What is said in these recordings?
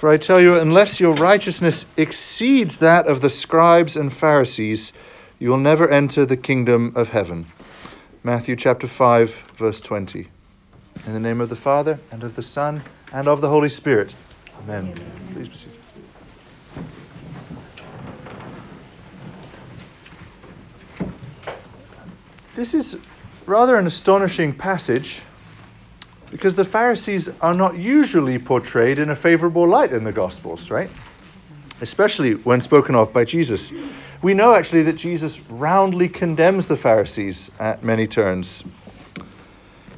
For I tell you, unless your righteousness exceeds that of the scribes and Pharisees, you will never enter the kingdom of heaven. Matthew chapter 5, verse 20. In the name of the Father, and of the Son, and of the Holy Spirit. Amen. Amen. Please be seated. This is rather an astonishing passage because the Pharisees are not usually portrayed in a favorable light in the Gospels, right? Especially when spoken of by Jesus. We know actually that Jesus roundly condemns the Pharisees at many turns,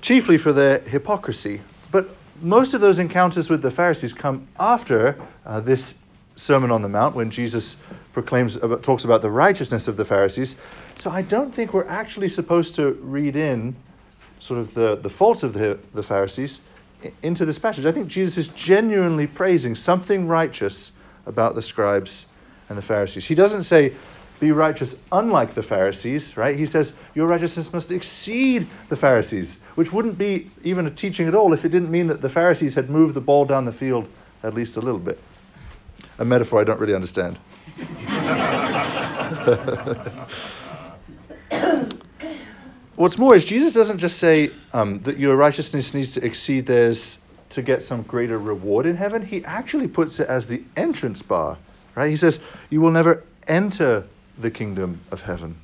chiefly for their hypocrisy. But most of those encounters with the Pharisees come after uh, this Sermon on the Mount when Jesus proclaims about, talks about the righteousness of the Pharisees. So I don't think we're actually supposed to read in sort of the, the faults of the, the Pharisees into this passage. I think Jesus is genuinely praising something righteous about the scribes and the Pharisees. He doesn't say, be righteous unlike the Pharisees, right? He says, your righteousness must exceed the Pharisees, which wouldn't be even a teaching at all if it didn't mean that the Pharisees had moved the ball down the field at least a little bit. A metaphor I don't really understand. What's more is Jesus doesn't just say um, that your righteousness needs to exceed theirs to get some greater reward in heaven. He actually puts it as the entrance bar, right? He says, You will never enter the kingdom of heaven.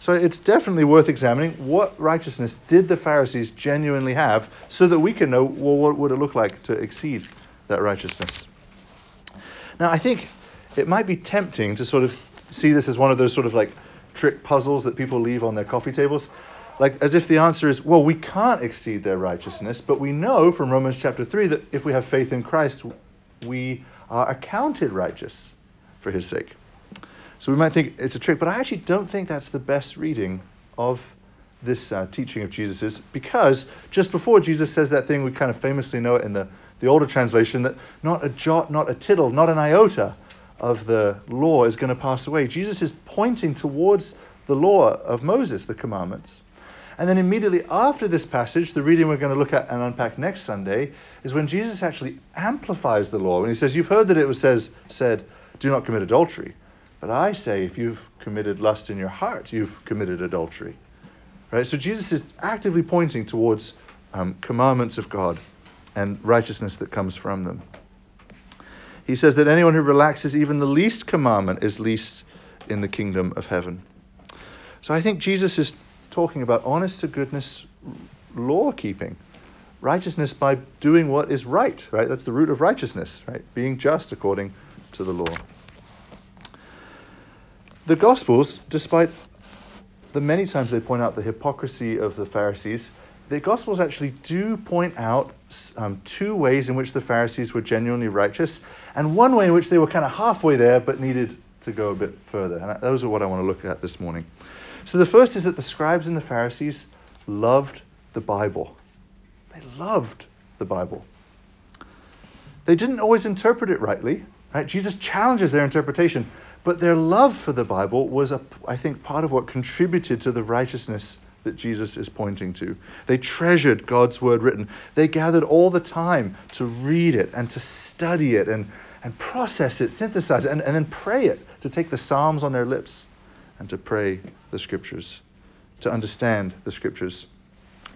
So it's definitely worth examining what righteousness did the Pharisees genuinely have so that we can know well, what would it look like to exceed that righteousness. Now, I think it might be tempting to sort of see this as one of those sort of like trick puzzles that people leave on their coffee tables. Like, as if the answer is, well, we can't exceed their righteousness, but we know from Romans chapter 3 that if we have faith in Christ, we are accounted righteous for his sake. So we might think it's a trick, but I actually don't think that's the best reading of this uh, teaching of Jesus's, because just before Jesus says that thing, we kind of famously know it in the, the older translation that not a jot, not a tittle, not an iota of the law is going to pass away. Jesus is pointing towards the law of Moses, the commandments. And then immediately after this passage, the reading we're going to look at and unpack next Sunday is when Jesus actually amplifies the law. When he says, You've heard that it was says, said, do not commit adultery. But I say, if you've committed lust in your heart, you've committed adultery. Right? So Jesus is actively pointing towards um, commandments of God and righteousness that comes from them. He says that anyone who relaxes even the least commandment is least in the kingdom of heaven. So I think Jesus is talking about honest to goodness law keeping, righteousness by doing what is right, right? That's the root of righteousness, right? Being just according to the law. The Gospels, despite the many times they point out the hypocrisy of the Pharisees, the Gospels actually do point out um, two ways in which the Pharisees were genuinely righteous, and one way in which they were kind of halfway there but needed to go a bit further. And those are what I want to look at this morning. So the first is that the scribes and the Pharisees loved the Bible. They loved the Bible. They didn't always interpret it rightly. Right? Jesus challenges their interpretation, but their love for the Bible was, a, I think, part of what contributed to the righteousness that Jesus is pointing to. They treasured God's word written. They gathered all the time to read it and to study it and, and process it, synthesize it, and, and then pray it, to take the Psalms on their lips and to pray the scriptures, to understand the scriptures.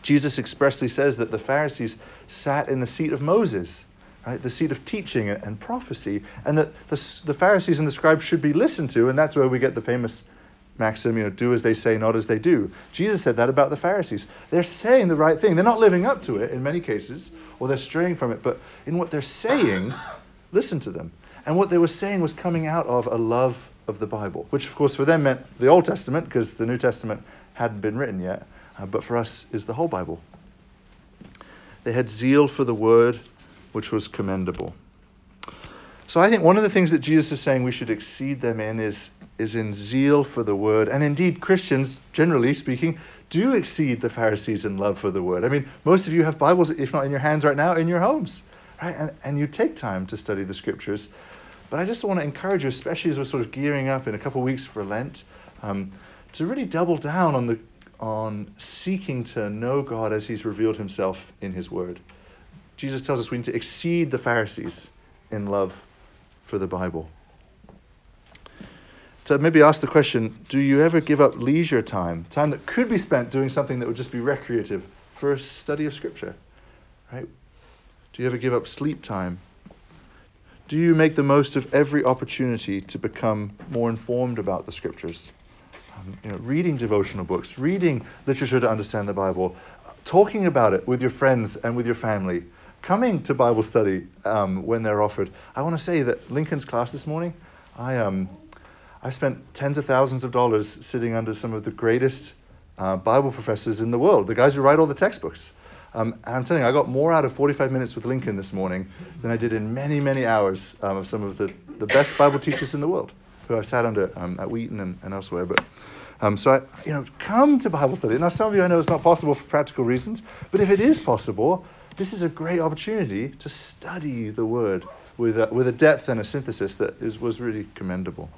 Jesus expressly says that the Pharisees sat in the seat of Moses, right, the seat of teaching and prophecy, and that the, the Pharisees and the scribes should be listened to, and that's where we get the famous maxim, you know, do as they say, not as they do. Jesus said that about the Pharisees. They're saying the right thing. They're not living up to it in many cases, or they're straying from it, but in what they're saying, listen to them. And what they were saying was coming out of a love of the Bible, which of course for them meant the Old Testament, because the New Testament hadn't been written yet, uh, but for us is the whole Bible. They had zeal for the word, which was commendable. So I think one of the things that Jesus is saying we should exceed them in is is in zeal for the word. And indeed, Christians, generally speaking, do exceed the Pharisees in love for the word. I mean, most of you have Bibles, if not in your hands right now, in your homes, right? And, and you take time to study the scriptures. But I just want to encourage you, especially as we're sort of gearing up in a couple of weeks for Lent, um, to really double down on, the, on seeking to know God as He's revealed Himself in His Word. Jesus tells us we need to exceed the Pharisees in love for the Bible. To maybe ask the question do you ever give up leisure time, time that could be spent doing something that would just be recreative, for a study of Scripture? Right? Do you ever give up sleep time? Do you make the most of every opportunity to become more informed about the Scriptures? Um, you know, reading devotional books, reading literature to understand the Bible, talking about it with your friends and with your family, coming to Bible study um, when they're offered. I want to say that Lincoln's class this morning, I, um, I spent tens of thousands of dollars sitting under some of the greatest uh, Bible professors in the world, the guys who write all the textbooks. Um, I'm telling you, I got more out of 45 minutes with Lincoln this morning than I did in many, many hours um, of some of the, the best Bible teachers in the world who I've sat under um, at Wheaton and, and elsewhere. But um, so, I, you know, come to Bible study. Now, some of you I know it's not possible for practical reasons, but if it is possible, this is a great opportunity to study the Word with a, with a depth and a synthesis that is, was really commendable.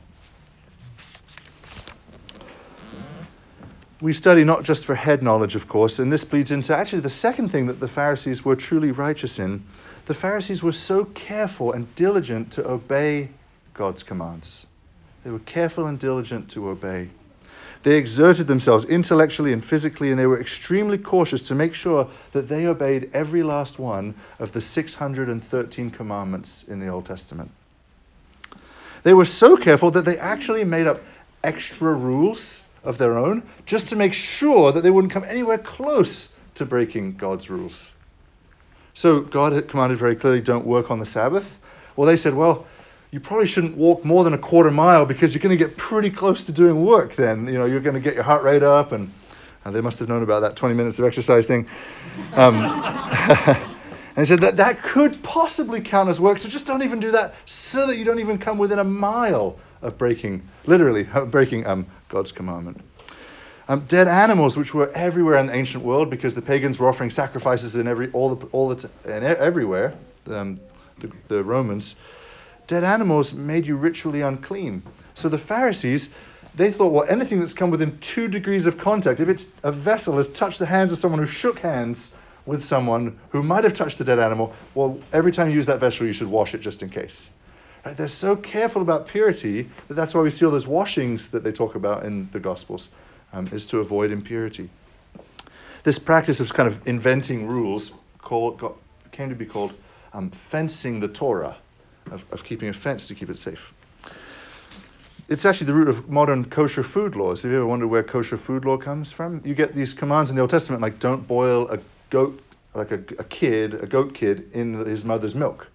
We study not just for head knowledge, of course, and this bleeds into actually the second thing that the Pharisees were truly righteous in. The Pharisees were so careful and diligent to obey God's commands. They were careful and diligent to obey. They exerted themselves intellectually and physically, and they were extremely cautious to make sure that they obeyed every last one of the 613 commandments in the Old Testament. They were so careful that they actually made up extra rules of their own just to make sure that they wouldn't come anywhere close to breaking God's rules. So God had commanded very clearly, don't work on the Sabbath. Well, they said, well, you probably shouldn't walk more than a quarter mile because you're going to get pretty close to doing work then. You know, you're going to get your heart rate up, and, and they must have known about that 20 minutes of exercise thing. Um, and he said that that could possibly count as work, so just don't even do that so that you don't even come within a mile of breaking, literally, breaking um, God's commandment. Um, dead animals, which were everywhere in the ancient world because the pagans were offering sacrifices in every, all the, all the t- and everywhere, um, the, the Romans dead animals made you ritually unclean. So the Pharisees, they thought, well, anything that's come within two degrees of contact, if it's a vessel has touched the hands of someone who shook hands with someone who might have touched a dead animal, well, every time you use that vessel, you should wash it just in case. Right? They're so careful about purity that that's why we see all those washings that they talk about in the Gospels, um, is to avoid impurity. This practice of kind of inventing rules called, got, came to be called um, fencing the Torah of, of keeping a fence to keep it safe. It's actually the root of modern kosher food laws. Have you ever wondered where kosher food law comes from? You get these commands in the Old Testament, like don't boil a goat, like a, a kid, a goat kid, in his mother's milk.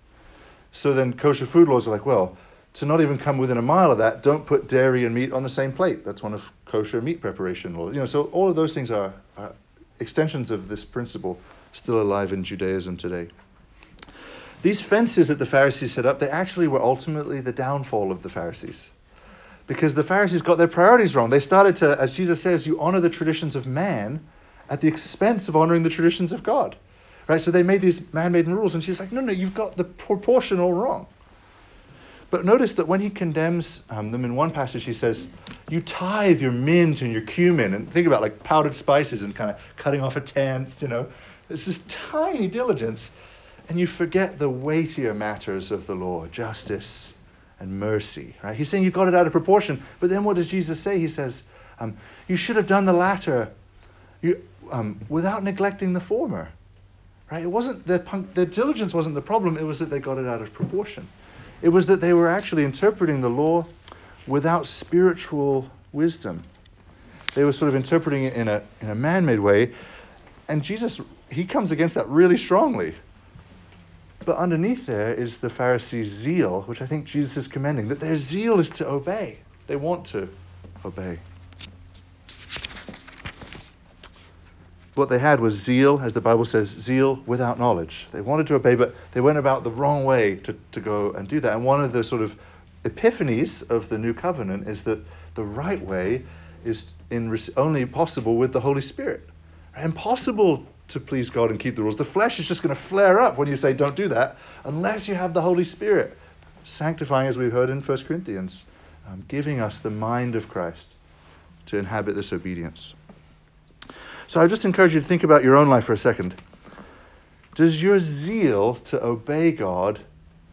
So then kosher food laws are like, well, to not even come within a mile of that, don't put dairy and meat on the same plate. That's one of kosher meat preparation laws. You know, so all of those things are, are extensions of this principle still alive in Judaism today. These fences that the Pharisees set up, they actually were ultimately the downfall of the Pharisees. Because the Pharisees got their priorities wrong. They started to, as Jesus says, you honor the traditions of man at the expense of honoring the traditions of God. Right? So they made these man made rules, and she's like, no, no, you've got the proportion all wrong. But notice that when he condemns um, them in one passage, he says, You tithe your mint and your cumin. And think about like powdered spices and kind of cutting off a tenth, you know. It's this tiny diligence and you forget the weightier matters of the law justice and mercy. Right? He's saying you got it out of proportion. But then what does Jesus say? He says, um, You should have done the latter you, um, without neglecting the former. Right? It wasn't their, their diligence wasn't the problem, it was that they got it out of proportion. It was that they were actually interpreting the law without spiritual wisdom. They were sort of interpreting it in a, in a man made way. And Jesus, he comes against that really strongly. But underneath there is the Pharisees' zeal, which I think Jesus is commending, that their zeal is to obey. They want to obey. What they had was zeal, as the Bible says, zeal without knowledge. They wanted to obey, but they went about the wrong way to, to go and do that. And one of the sort of epiphanies of the new covenant is that the right way is in, only possible with the Holy Spirit. Impossible to please God and keep the rules. The flesh is just going to flare up when you say, don't do that, unless you have the Holy Spirit sanctifying, as we've heard in 1 Corinthians, um, giving us the mind of Christ to inhabit this obedience. So I just encourage you to think about your own life for a second. Does your zeal to obey God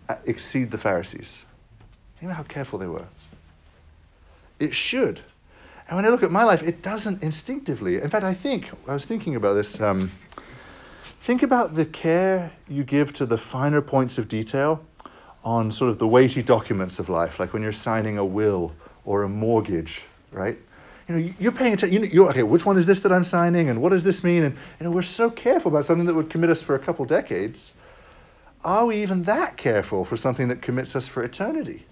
uh, exceed the Pharisees? You know how careful they were? It should. And when I look at my life, it doesn't instinctively. In fact, I think, I was thinking about this. Um, think about the care you give to the finer points of detail on sort of the weighty documents of life, like when you're signing a will or a mortgage, right? You know, you're paying attention. You are okay, which one is this that I'm signing, and what does this mean? And you know, we're so careful about something that would commit us for a couple decades. Are we even that careful for something that commits us for eternity?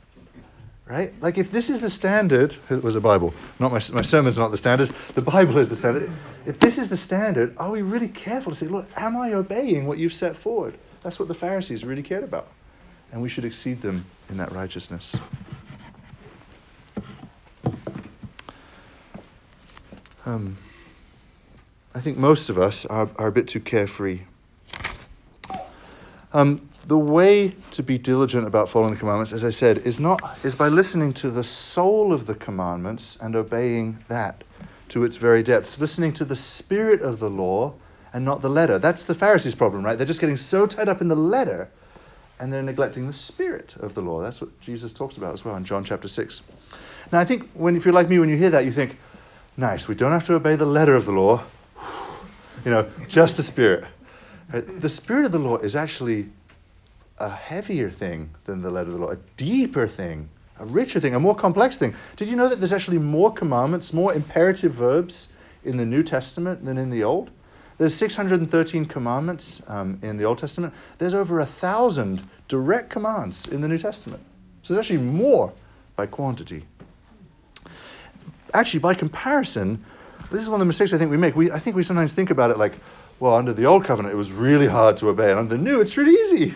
Right? Like, if this is the standard, it was a Bible. Not my, my sermon's not the standard. The Bible is the standard. If this is the standard, are we really careful to say, look, am I obeying what you've set forward? That's what the Pharisees really cared about and we should exceed them in that righteousness. Um, I think most of us are, are a bit too carefree. Um, the way to be diligent about following the commandments, as I said, is not is by listening to the soul of the commandments and obeying that to its very depths, listening to the spirit of the law and not the letter. That's the Pharisees' problem, right? They're just getting so tied up in the letter and they're neglecting the spirit of the law. That's what Jesus talks about as well in John chapter 6. Now, I think when, if you're like me, when you hear that, you think, nice, we don't have to obey the letter of the law, you know, just the spirit. The spirit of the law is actually a heavier thing than the letter of the law, a deeper thing, a richer thing, a more complex thing. Did you know that there's actually more commandments, more imperative verbs in the New Testament than in the Old? There's 613 commandments um, in the Old Testament. There's over a thousand direct commands in the New Testament. So there's actually more by quantity. Actually, by comparison, this is one of the mistakes I think we make. We, I think we sometimes think about it like, well, under the old covenant, it was really hard to obey, and under the new, it's really easy.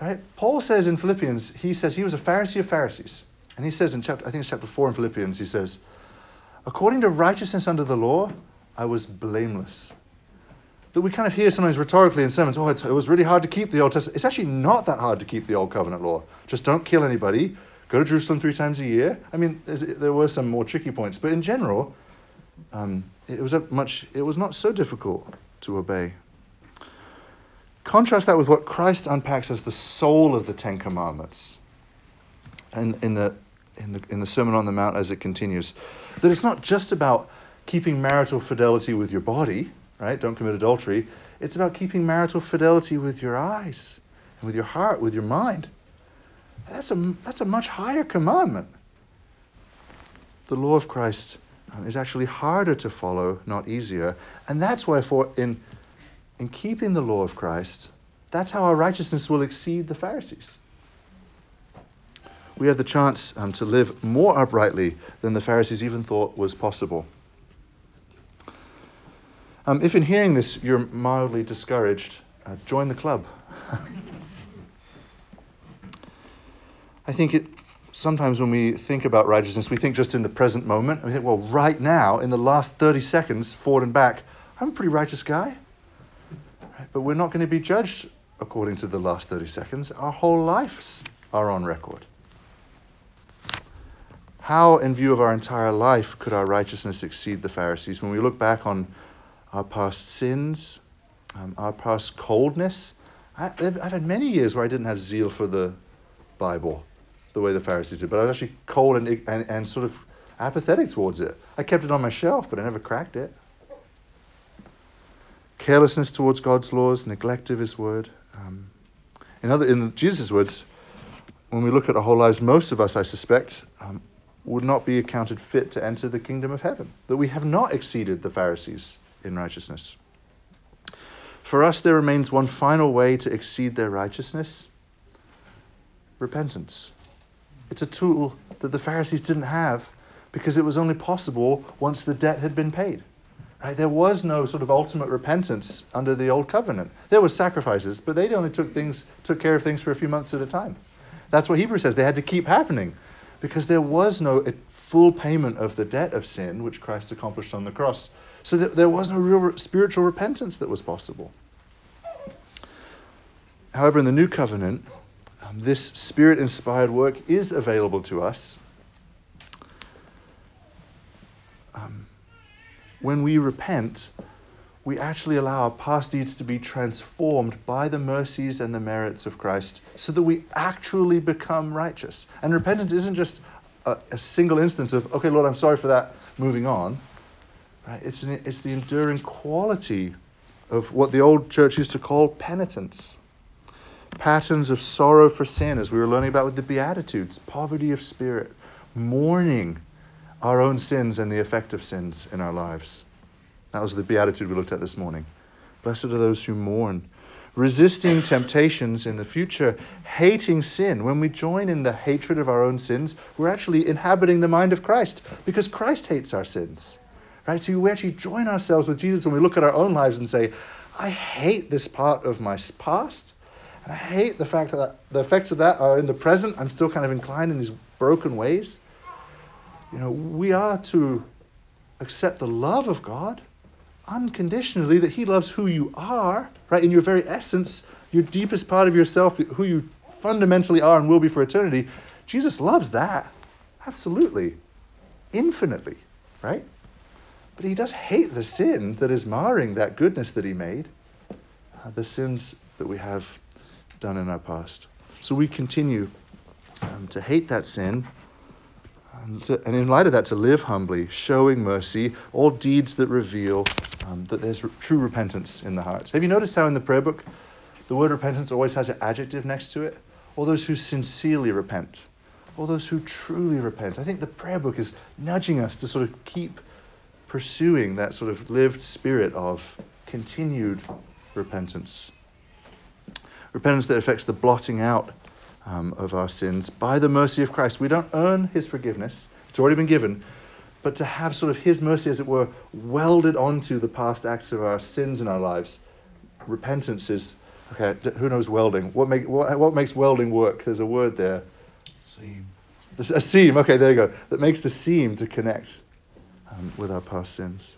Right? Paul says in Philippians, he says he was a Pharisee of Pharisees. And he says in chapter, I think it's chapter 4 in Philippians, he says, according to righteousness under the law, I was blameless that we kind of hear sometimes rhetorically in sermons, oh, it was really hard to keep the Old Testament. It's actually not that hard to keep the Old Covenant law. Just don't kill anybody. Go to Jerusalem three times a year. I mean, there were some more tricky points, but in general, um, it was a much. It was not so difficult to obey. Contrast that with what Christ unpacks as the soul of the Ten Commandments, and in the in the in the Sermon on the Mount as it continues, that it's not just about keeping marital fidelity with your body right? Don't commit adultery. It's about keeping marital fidelity with your eyes and with your heart, with your mind. That's a, that's a much higher commandment. The law of Christ um, is actually harder to follow, not easier. And that's why, for in, in keeping the law of Christ, that's how our righteousness will exceed the Pharisees. We have the chance um, to live more uprightly than the Pharisees even thought was possible. Um, if in hearing this you're mildly discouraged, uh, join the club. I think it, sometimes when we think about righteousness, we think just in the present moment. And we think, well, right now, in the last 30 seconds, forward and back, I'm a pretty righteous guy. Right? But we're not going to be judged according to the last 30 seconds. Our whole lives are on record. How, in view of our entire life, could our righteousness exceed the Pharisees? When we look back on our past sins, um, our past coldness. I, have had many years where I didn't have zeal for the Bible the way the Pharisees did, but I was actually cold and, and, and sort of apathetic towards it. I kept it on my shelf, but I never cracked it. Carelessness towards God's laws, neglect of His word. Um, in other, in Jesus' words, when we look at our whole lives, most of us, I suspect, um, would not be accounted fit to enter the kingdom of heaven. That we have not exceeded the Pharisees in righteousness. For us, there remains one final way to exceed their righteousness repentance. It's a tool that the Pharisees didn't have because it was only possible once the debt had been paid. Right? There was no sort of ultimate repentance under the old covenant. There were sacrifices, but they only took things, took care of things for a few months at a time. That's what Hebrews says. They had to keep happening because there was no eh, full payment of the debt of sin which Christ accomplished on the cross. So there was no real spiritual repentance that was possible. However, in the new covenant, um, this spirit inspired work is available to us. Um, when we repent, we actually allow our past deeds to be transformed by the mercies and the merits of Christ so that we actually become righteous. And repentance isn't just a, a single instance of, okay, Lord, I'm sorry for that, moving on. Right? It's, an, it's the enduring quality of what the old church used to call penitence. Patterns of sorrow for sin, as we were learning about with the Beatitudes, poverty of spirit, mourning our own sins and the effect of sins in our lives. That was the beatitude we looked at this morning. Blessed are those who mourn. Resisting temptations in the future, hating sin. When we join in the hatred of our own sins, we're actually inhabiting the mind of Christ because Christ hates our sins. Right? So we actually join ourselves with Jesus when we look at our own lives and say, I hate this part of my past. And I hate the fact that the effects of that are in the present. I'm still kind of inclined in these broken ways. You know, we are to accept the love of God unconditionally that He loves who you are, right? In your very essence, your deepest part of yourself, who you fundamentally are and will be for eternity. Jesus loves that. Absolutely. Infinitely, right? But He does hate the sin that is marring that goodness that He made, uh, the sins that we have done in our past. So we continue um, to hate that sin and, to, and, in light of that, to live humbly, showing mercy, all deeds that reveal um, that there's re- true repentance in the heart. Have you noticed how in the prayer book, the word repentance always has an adjective next to it? All those who sincerely repent, all those who truly repent. I think the prayer book is nudging us to sort of keep pursuing that sort of lived spirit of continued repentance. Repentance that affects the blotting out um, of our sins by the mercy of Christ. We don't earn his forgiveness, it's already been given, but to have sort of his mercy, as it were, welded onto the past acts of our sins in our lives. Repentance is, okay, who knows welding? What, make, what, what makes welding work? There's a word there. Seam. A seam, okay, there you go. That makes the seam to connect um, with our past sins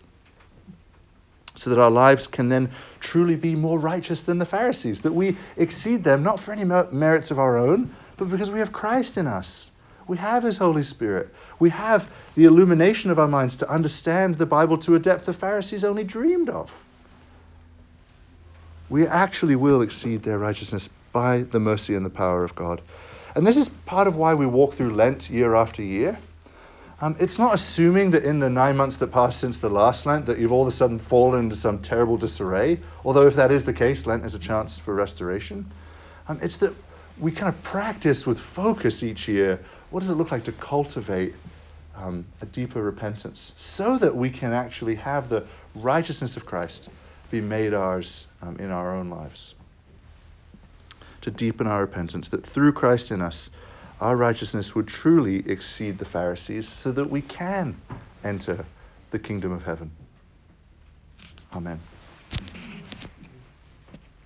so that our lives can then truly be more righteous than the Pharisees, that we exceed them not for any merits of our own, but because we have Christ in us. We have His Holy Spirit. We have the illumination of our minds to understand the Bible to a depth the Pharisees only dreamed of. We actually will exceed their righteousness by the mercy and the power of God. And this is part of why we walk through Lent year after year. Um, it's not assuming that in the nine months that passed since the last Lent that you've all of a sudden fallen into some terrible disarray. Although if that is the case, Lent is a chance for restoration. Um, it's that we kind of practice with focus each year. What does it look like to cultivate um, a deeper repentance so that we can actually have the righteousness of Christ be made ours um, in our own lives? To deepen our repentance, that through Christ in us, our righteousness would truly exceed the Pharisees so that we can enter the kingdom of heaven. Amen.